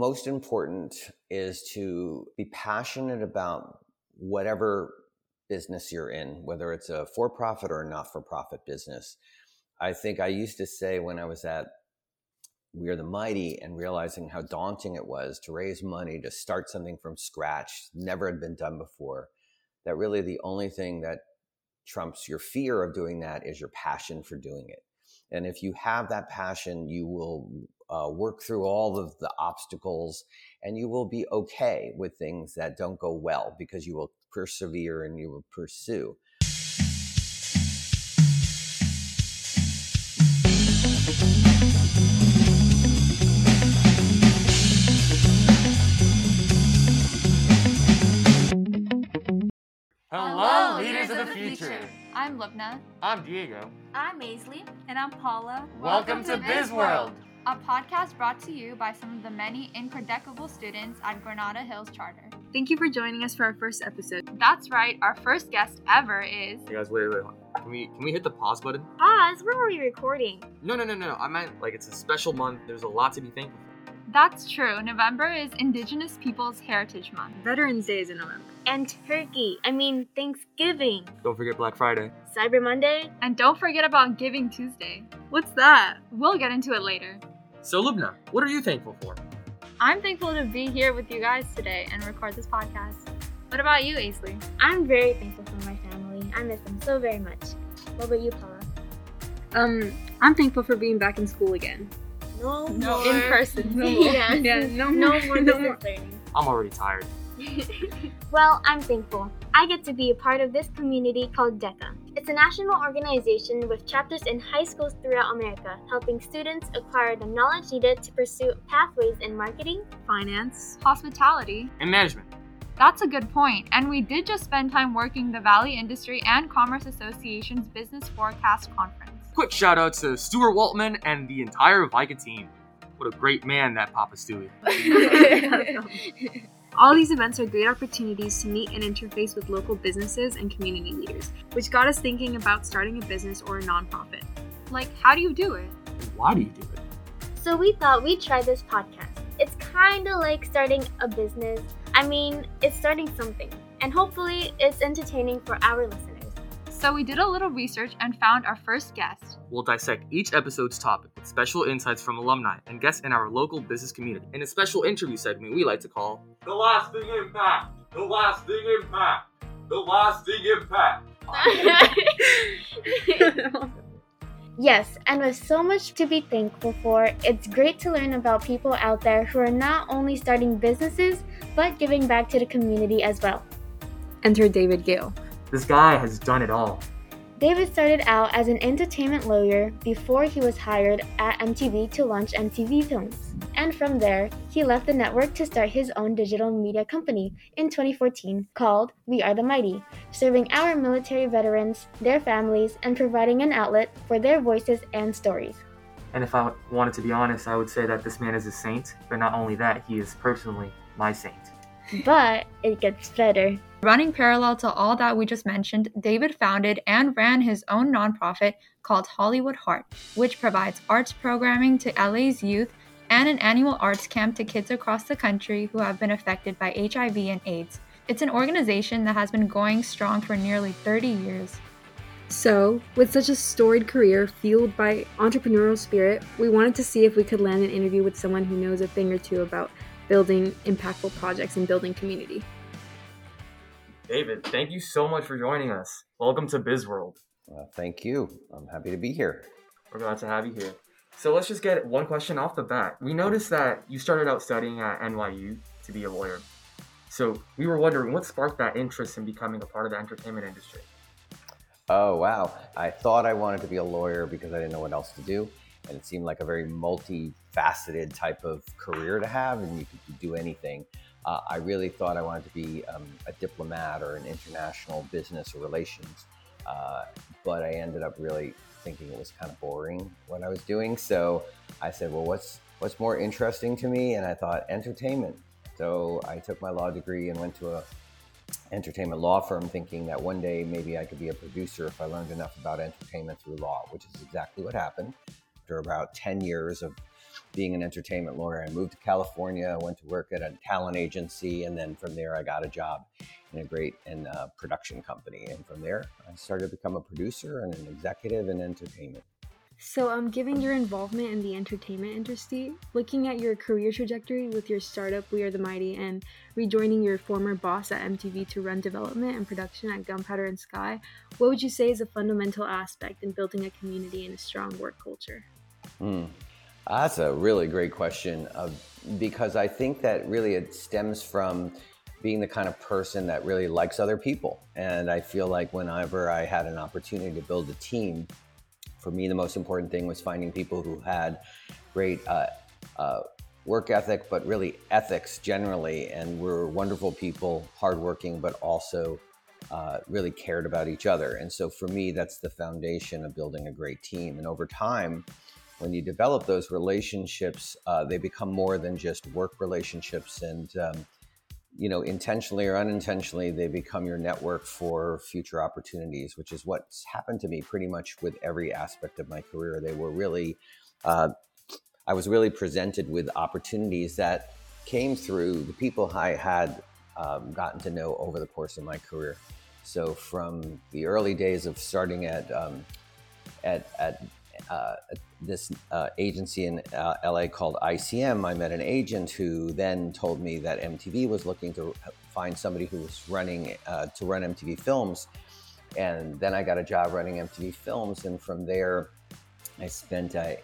most important is to be passionate about whatever business you're in, whether it's a for profit or a not for profit business. I think I used to say when I was at We Are the Mighty and realizing how daunting it was to raise money to start something from scratch, never had been done before, that really the only thing that trumps your fear of doing that is your passion for doing it. And if you have that passion, you will uh, work through all of the obstacles and you will be okay with things that don't go well because you will persevere and you will pursue. I'm Lubna. I'm Diego. I'm Aisley. And I'm Paula. Welcome to Biz World. a podcast brought to you by some of the many incredible students at Granada Hills Charter. Thank you for joining us for our first episode. That's right, our first guest ever is. Hey guys, wait, wait, wait. Can we can we hit the pause button? Pause. Where were we recording? No, no, no, no. no. I meant like it's a special month. There's a lot to be thankful for. That's true. November is Indigenous Peoples Heritage Month. Veterans Day is in November. And Turkey. I mean, Thanksgiving. Don't forget Black Friday. Cyber Monday. And don't forget about Giving Tuesday. What's that? We'll get into it later. So Lubna, what are you thankful for? I'm thankful to be here with you guys today and record this podcast. What about you, Aisley? I'm very thankful for my family. I miss them so very much. What about you, Paula? Um, I'm thankful for being back in school again. No, No, more. in person. No more. Yeah. Yeah, no no more. more No more. learning. I'm already tired. Well, I'm thankful. I get to be a part of this community called DECA. It's a national organization with chapters in high schools throughout America, helping students acquire the knowledge needed to pursue pathways in marketing, Finance. Hospitality. And management. That's a good point, and we did just spend time working the Valley Industry and Commerce Association's Business Forecast Conference. Quick shout out to Stuart Waldman and the entire VICA team. What a great man that Papa Stewie. All these events are great opportunities to meet and interface with local businesses and community leaders, which got us thinking about starting a business or a nonprofit. Like, how do you do it? Why do you do it? So we thought we'd try this podcast. It's kind of like starting a business. I mean, it's starting something, and hopefully it's entertaining for our listeners. So we did a little research and found our first guest. We'll dissect each episode's topic with special insights from alumni and guests in our local business community in a special interview segment we like to call The lasting impact. The lasting impact. The lasting impact. yes, and with so much to be thankful for, it's great to learn about people out there who are not only starting businesses, but giving back to the community as well. Enter David Gale. This guy has done it all. David started out as an entertainment lawyer before he was hired at MTV to launch MTV Films. And from there, he left the network to start his own digital media company in 2014 called We Are the Mighty, serving our military veterans, their families, and providing an outlet for their voices and stories. And if I wanted to be honest, I would say that this man is a saint, but not only that, he is personally my saint. But it gets better. Running parallel to all that we just mentioned, David founded and ran his own nonprofit called Hollywood Heart, which provides arts programming to LA's youth and an annual arts camp to kids across the country who have been affected by HIV and AIDS. It's an organization that has been going strong for nearly 30 years. So, with such a storied career fueled by entrepreneurial spirit, we wanted to see if we could land an interview with someone who knows a thing or two about building impactful projects and building community. David, thank you so much for joining us. Welcome to BizWorld. Uh, thank you. I'm happy to be here. We're glad to have you here. So let's just get one question off the bat. We noticed that you started out studying at NYU to be a lawyer. So we were wondering what sparked that interest in becoming a part of the entertainment industry. Oh, wow. I thought I wanted to be a lawyer because I didn't know what else to do. And it seemed like a very multifaceted type of career to have, and you could do anything. Uh, I really thought I wanted to be um, a diplomat or an international business or relations, uh, but I ended up really thinking it was kind of boring what I was doing. So I said, "Well, what's what's more interesting to me?" And I thought entertainment. So I took my law degree and went to a entertainment law firm, thinking that one day maybe I could be a producer if I learned enough about entertainment through law, which is exactly what happened. After about ten years of being an entertainment lawyer. I moved to California, I went to work at a talent agency, and then from there I got a job in a great and uh, production company. And from there, I started to become a producer and an executive in entertainment. So, um, given your involvement in the entertainment industry, looking at your career trajectory with your startup We Are the Mighty, and rejoining your former boss at MTV to run development and production at Gunpowder and Sky, what would you say is a fundamental aspect in building a community and a strong work culture? Mm, that's a really great question uh, because I think that really it stems from being the kind of person that really likes other people. And I feel like whenever I had an opportunity to build a team, for me, the most important thing was finding people who had great uh, uh, work ethic, but really ethics generally, and were wonderful people, hardworking, but also uh, really cared about each other. And so for me, that's the foundation of building a great team. And over time, when you develop those relationships, uh, they become more than just work relationships and um, you know, intentionally or unintentionally, they become your network for future opportunities, which is what's happened to me pretty much with every aspect of my career. They were really, uh, I was really presented with opportunities that came through the people I had um, gotten to know over the course of my career. So from the early days of starting at um, at, at uh, this uh, agency in uh, LA called ICM, I met an agent who then told me that MTV was looking to find somebody who was running uh, to run MTV Films. And then I got a job running MTV Films, and from there, I spent uh,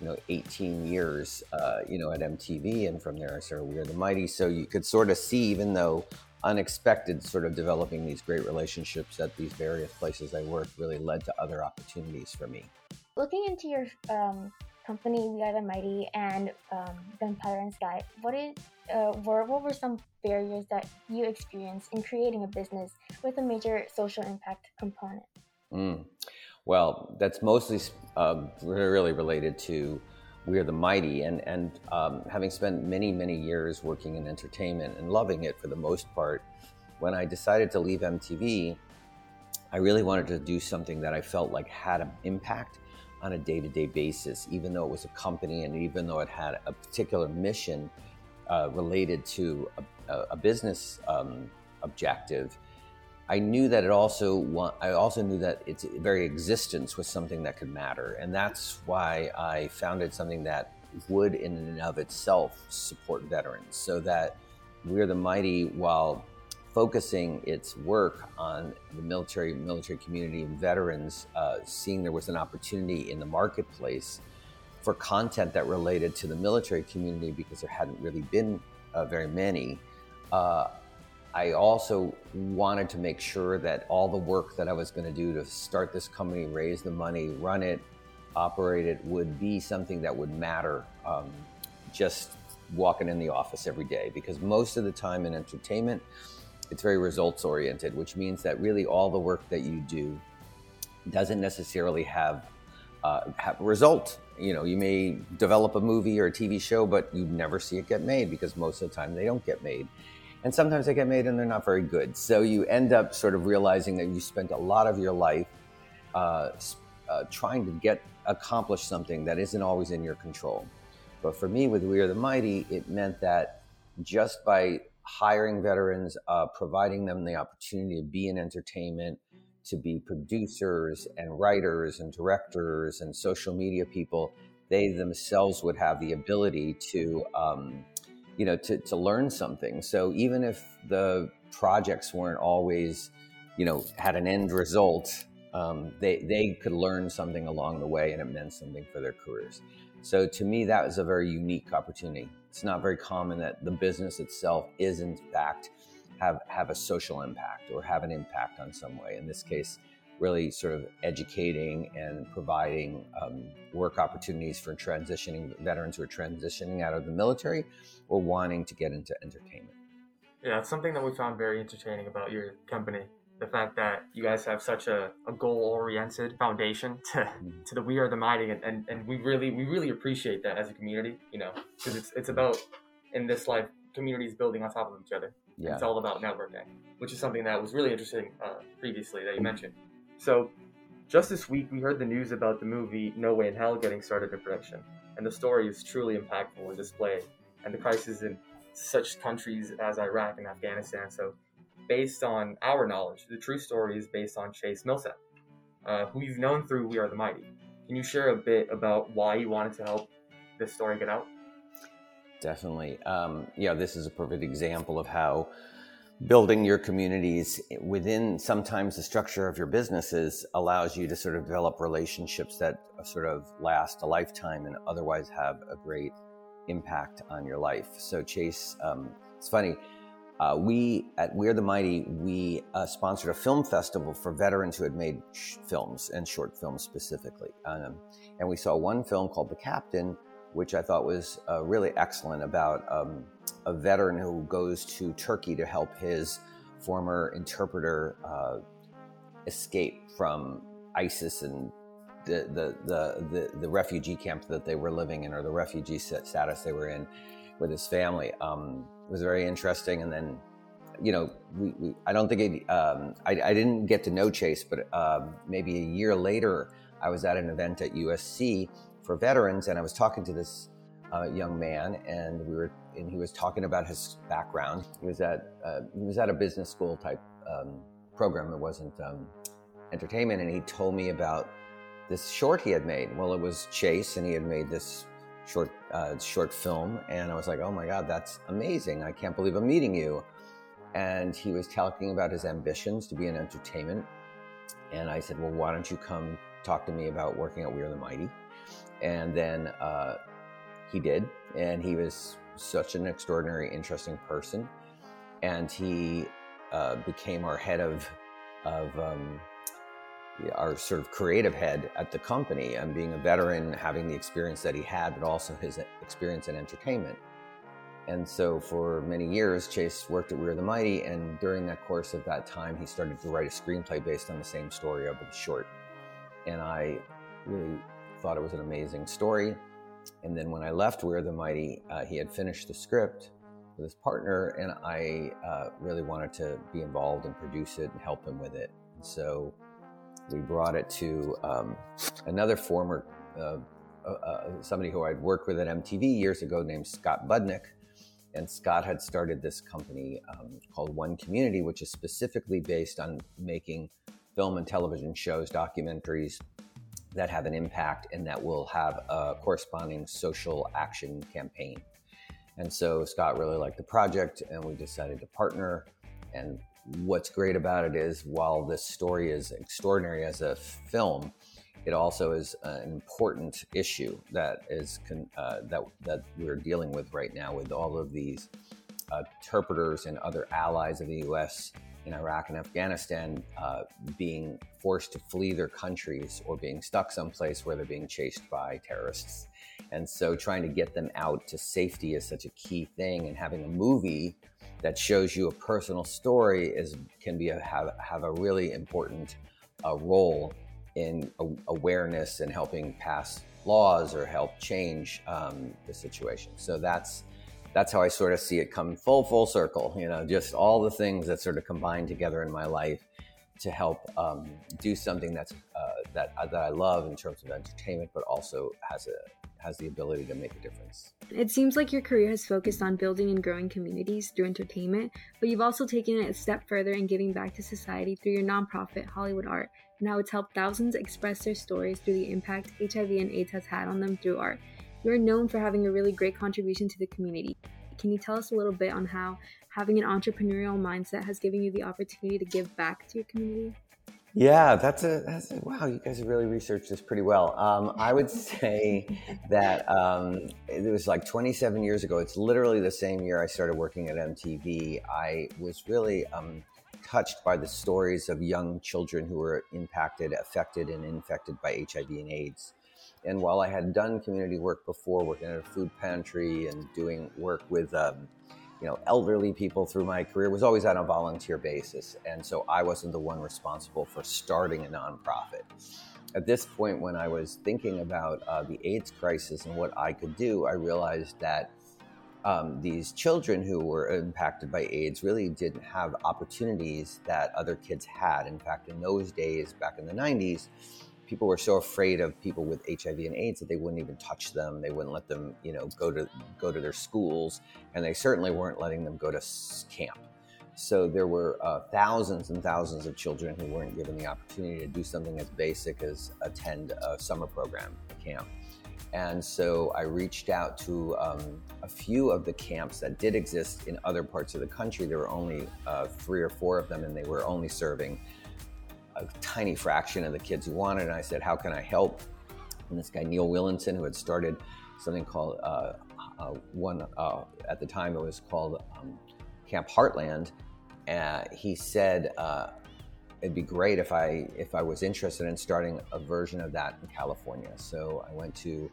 you know 18 years uh, you know at MTV, and from there I started We Are the Mighty. So you could sort of see, even though unexpected, sort of developing these great relationships at these various places I worked really led to other opportunities for me looking into your um, company, We Are the Mighty, and um, Gunpowder and Sky, what is uh, were what were some barriers that you experienced in creating a business with a major social impact component? Mm. Well, that's mostly uh, really related to We Are the Mighty, and and um, having spent many many years working in entertainment and loving it for the most part, when I decided to leave MTV, I really wanted to do something that I felt like had an impact on a day to day basis, even though it was a company and even though it had a particular mission uh, related to a, a business um, objective. I knew that it also I also knew that its very existence was something that could matter, and that's why I founded something that would, in and of itself, support veterans, so that we're the mighty while focusing its work on the military military community and veterans, uh, seeing there was an opportunity in the marketplace for content that related to the military community because there hadn't really been uh, very many. Uh, I also wanted to make sure that all the work that I was going to do to start this company, raise the money, run it, operate it, would be something that would matter. Um, just walking in the office every day, because most of the time in entertainment, it's very results oriented, which means that really all the work that you do doesn't necessarily have uh, have a result. You know, you may develop a movie or a TV show, but you never see it get made because most of the time they don't get made. And sometimes they get made and they're not very good. So you end up sort of realizing that you spent a lot of your life uh, uh, trying to get accomplish something that isn't always in your control. But for me, with We Are the Mighty, it meant that just by hiring veterans, uh, providing them the opportunity to be in entertainment, to be producers and writers and directors and social media people. They themselves would have the ability to, um, you know, to, to learn something. So even if the projects weren't always, you know, had an end result, um, they, they could learn something along the way and it meant something for their careers. So to me, that was a very unique opportunity. It's not very common that the business itself is in fact have have a social impact or have an impact on some way. In this case, really sort of educating and providing um, work opportunities for transitioning veterans who are transitioning out of the military or wanting to get into entertainment. Yeah, it's something that we found very entertaining about your company the fact that you guys have such a, a goal oriented foundation to, mm-hmm. to the we are the mighty and, and, and we really we really appreciate that as a community you know because it's it's about in this life communities building on top of each other yeah. it's all about networking which is something that was really interesting uh, previously that you mentioned so just this week we heard the news about the movie no way in hell getting started in production and the story is truly impactful and displayed, and the crisis in such countries as Iraq and Afghanistan. So, based on our knowledge, the true story is based on Chase Millsap, uh, who you've known through We Are the Mighty. Can you share a bit about why you wanted to help this story get out? Definitely. Um, yeah, this is a perfect example of how building your communities within sometimes the structure of your businesses allows you to sort of develop relationships that sort of last a lifetime and otherwise have a great impact on your life. So, Chase, um, it's funny. Uh, we at We're the Mighty, we uh, sponsored a film festival for veterans who had made sh- films and short films specifically. Um, and we saw one film called The Captain, which I thought was uh, really excellent about um, a veteran who goes to Turkey to help his former interpreter uh, escape from ISIS and the, the, the, the, the refugee camp that they were living in or the refugee status they were in with his family. Um, was very interesting. And then, you know, we, we I don't think it, um, I, I, didn't get to know Chase, but um, maybe a year later, I was at an event at USC for veterans, and I was talking to this uh, young man, and we were, and he was talking about his background. He was at, uh, he was at a business school type um, program. It wasn't um, entertainment, and he told me about this short he had made. Well, it was Chase, and he had made this short uh, short film, and I was like, "Oh my God, that's amazing! I can't believe I'm meeting you." And he was talking about his ambitions to be in entertainment, and I said, "Well, why don't you come talk to me about working at We Are the Mighty?" And then uh, he did, and he was such an extraordinary, interesting person, and he uh, became our head of of um, our sort of creative head at the company and being a veteran, having the experience that he had, but also his experience in entertainment. And so for many years, Chase worked at We Are the Mighty. And during that course of that time, he started to write a screenplay based on the same story of the short. And I really thought it was an amazing story. And then when I left We Are the Mighty, uh, he had finished the script with his partner, and I uh, really wanted to be involved and produce it and help him with it. And so we brought it to um, another former uh, uh, uh somebody who I'd worked with at MTV years ago named Scott Budnick. And Scott had started this company um, called One Community, which is specifically based on making film and television shows, documentaries that have an impact and that will have a corresponding social action campaign. And so Scott really liked the project, and we decided to partner. And what's great about it is while this story is extraordinary as a film, it also is an important issue that is con- uh, that that we're dealing with right now with all of these uh, interpreters and other allies of the U.S. in Iraq and Afghanistan uh, being forced to flee their countries or being stuck someplace where they're being chased by terrorists. And so, trying to get them out to safety is such a key thing, and having a movie that shows you a personal story is can be a, have have a really important uh, role in a, awareness and helping pass laws or help change um, the situation. So that's that's how I sort of see it come full full circle. You know, just all the things that sort of combine together in my life to help um, do something that's uh, that uh, that I love in terms of entertainment, but also has a has the ability to make a difference. It seems like your career has focused on building and growing communities through entertainment, but you've also taken it a step further in giving back to society through your nonprofit, Hollywood Heart, and how it's helped thousands express their stories through the impact HIV and AIDS has had on them through art. You are known for having a really great contribution to the community. Can you tell us a little bit on how having an entrepreneurial mindset has given you the opportunity to give back to your community? Yeah, that's a, that's a, wow. You guys have really researched this pretty well. Um, I would say that um, it was like 27 years ago. It's literally the same year I started working at MTV. I was really um, touched by the stories of young children who were impacted, affected, and infected by HIV and AIDS. And while I had done community work before, working at a food pantry and doing work with um, you know, elderly people through my career was always on a volunteer basis. And so I wasn't the one responsible for starting a nonprofit. At this point, when I was thinking about uh, the AIDS crisis and what I could do, I realized that um, these children who were impacted by AIDS really didn't have opportunities that other kids had. In fact, in those days, back in the 90s, people were so afraid of people with HIV and AIDS that they wouldn't even touch them. They wouldn't let them, you know, go to go to their schools, and they certainly weren't letting them go to camp. So there were uh, thousands and thousands of children who weren't given the opportunity to do something as basic as attend a summer program, a camp. And so I reached out to um, a few of the camps that did exist in other parts of the country. There were only uh, three or four of them, and they were only serving a tiny fraction of the kids who wanted. And I said, How can I help? And this guy, Neil Willenson, who had started something called uh, uh, one uh, at the time, it was called um, Camp Heartland. he said, uh, It'd be great if I if I was interested in starting a version of that in California. So I went to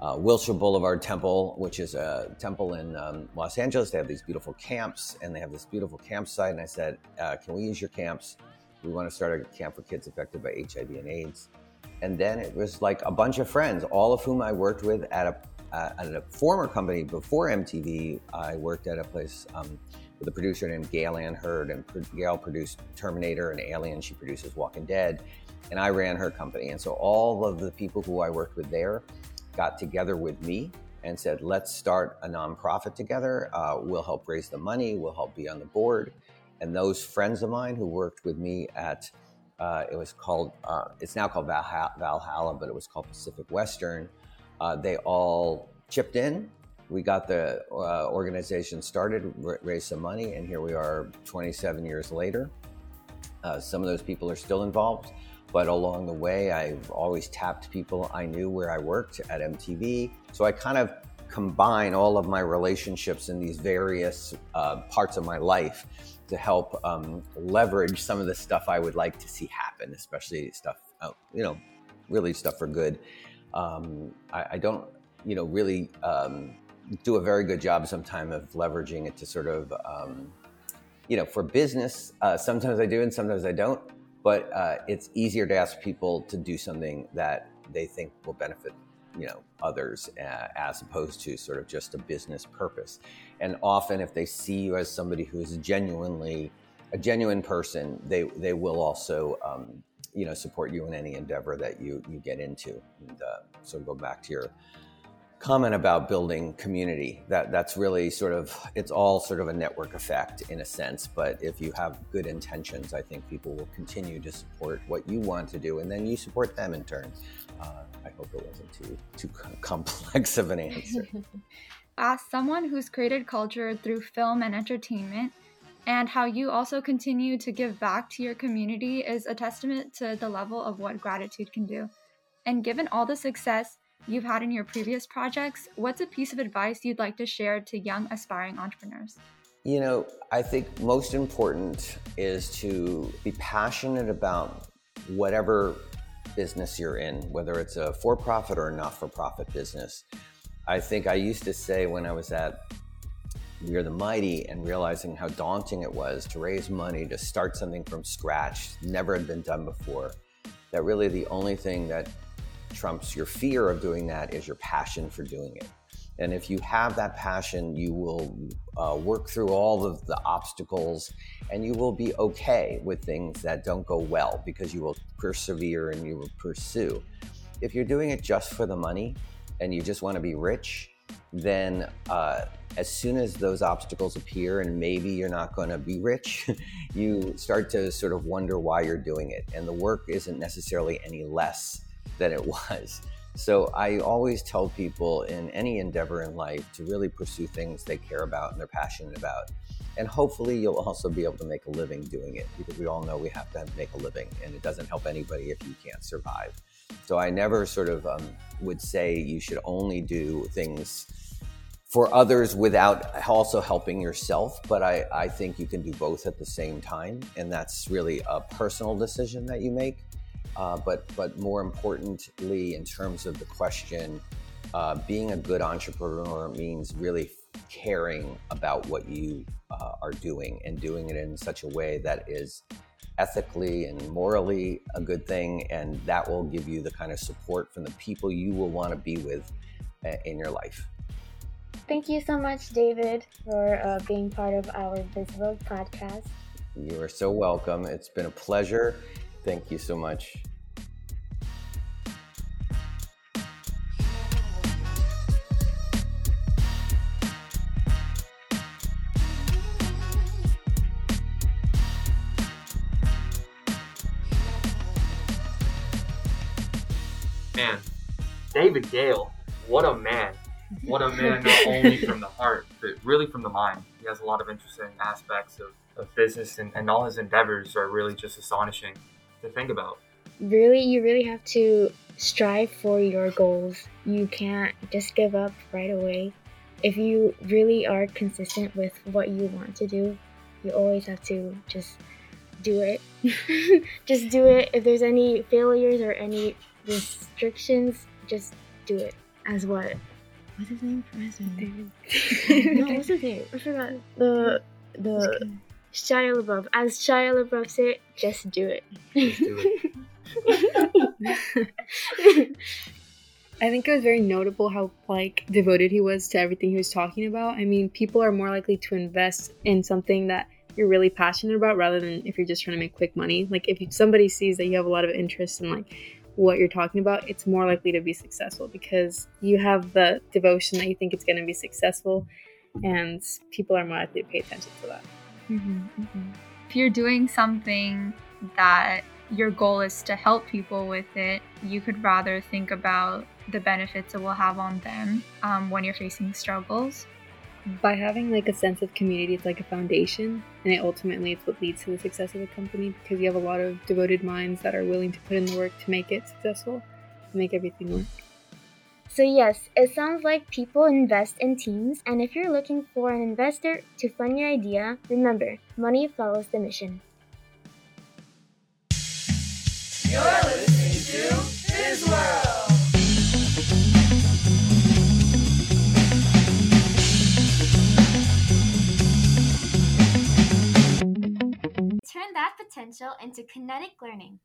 uh, Wilshire Boulevard Temple, which is a temple in um, Los Angeles. They have these beautiful camps, and they have this beautiful campsite. And I said, uh, "Can we use your camps we want to start a camp for kids affected by HIV and AIDS. And then it was like a bunch of friends, all of whom I worked with at a, uh, at a former company before MTV. I worked at a place um, with a producer named Gale Anne Hurd, and Gale produced Terminator and Alien. She produces Walking Dead, and I ran her company. And so all of the people who I worked with there got together with me and said, let's start a nonprofit together. Uh, we'll help raise the money, we'll help be on the board. And those friends of mine who worked with me at, uh, it was called, uh, it's now called Valhalla, but it was called Pacific Western. Uh, they all chipped in. We got the uh, organization started, raised some money, and here we are 27 years later. Uh, some of those people are still involved, but along the way, I've always tapped people I knew where I worked at MTV. So I kind of combine all of my relationships in these various uh, parts of my life to help um, leverage some of the stuff I would like to see happen, especially stuff, uh, you know, really stuff for good. Um, I, I, don't, you know, really um, do a very good job sometimes of leveraging it to sort of, um, you know, for business. Uh, sometimes I do and sometimes I don't, but uh, it's easier to ask people to do something that they think will benefit you know others uh, as opposed to sort of just a business purpose. And often if they see you as somebody who is genuinely a genuine person they they will also um, you know support you in any endeavor that you you get into. And uh, so go back to your comment about building community that that's really sort of it's all sort of a network effect in a sense but if you have good intentions i think people will continue to support what you want to do and then you support them in turn uh, I hope it wasn't too too complex of an answer. As someone who's created culture through film and entertainment, and how you also continue to give back to your community is a testament to the level of what gratitude can do. And given all the success you've had in your previous projects, what's a piece of advice you'd like to share to young aspiring entrepreneurs? You know, I think most important is to be passionate about whatever business you're in, whether it's a for profit or a not for profit business. I think I used to say when I was at We Are the Mighty and realizing how daunting it was to raise money to start something from scratch, never had been done before, that really the only thing that trumps your fear of doing that is your passion for doing it. And if you have that passion, you will uh, work through all of the obstacles and you will be okay with things that don't go well because you will persevere and you will pursue. If you're doing it just for the money and you just want to be rich, then uh, as soon as those obstacles appear and maybe you're not going to be rich, you start to sort of wonder why you're doing it. And the work isn't necessarily any less than it was. So I always tell people in any endeavor in life to really pursue things they care about and they're passionate about. And hopefully you'll also be able to make a living doing it because we all know we have to make a living and it doesn't help anybody if you can't survive. So I never sort of um, would say you should only do things for others without also helping yourself. But I, I think you can do both at the same time. And that's really a personal decision that you make. Uh, but but more importantly, in terms of the question, uh, being a good entrepreneur means really caring about what you uh, are doing and doing it in such a way that is ethically and morally a good thing, and that will give you the kind of support from the people you will want to be with uh, in your life. Thank you so much, David, for uh, being part of our Visible podcast. You are so welcome. It's been a pleasure. Thank you so much. Man, David Gale, what a man. What a man, not only from the heart, but really from the mind. He has a lot of interesting aspects of, of business, and, and all his endeavors are really just astonishing to think about. Really, you really have to strive for your goals. You can't just give up right away. If you really are consistent with what you want to do, you always have to just do it. just do it. If there's any failures or any restrictions, just do it. As what? What's his name? President. no, what's his name? I forgot. The the Shia LaBeouf. As Shia LaBeouf said, just do it. Just do it. I think it was very notable how like devoted he was to everything he was talking about. I mean, people are more likely to invest in something that you're really passionate about rather than if you're just trying to make quick money. Like if somebody sees that you have a lot of interest in like what you're talking about, it's more likely to be successful because you have the devotion that you think it's going to be successful, and people are more likely to pay attention to that. If you're doing something that your goal is to help people with it, you could rather think about the benefits it will have on them um, when you're facing struggles. By having like a sense of community, it's like a foundation, and it ultimately it's what leads to the success of the company because you have a lot of devoted minds that are willing to put in the work to make it successful, to make everything work. So, yes, it sounds like people invest in teams, and if you're looking for an investor to fund your idea, remember money follows the mission. Turn that potential into kinetic learning.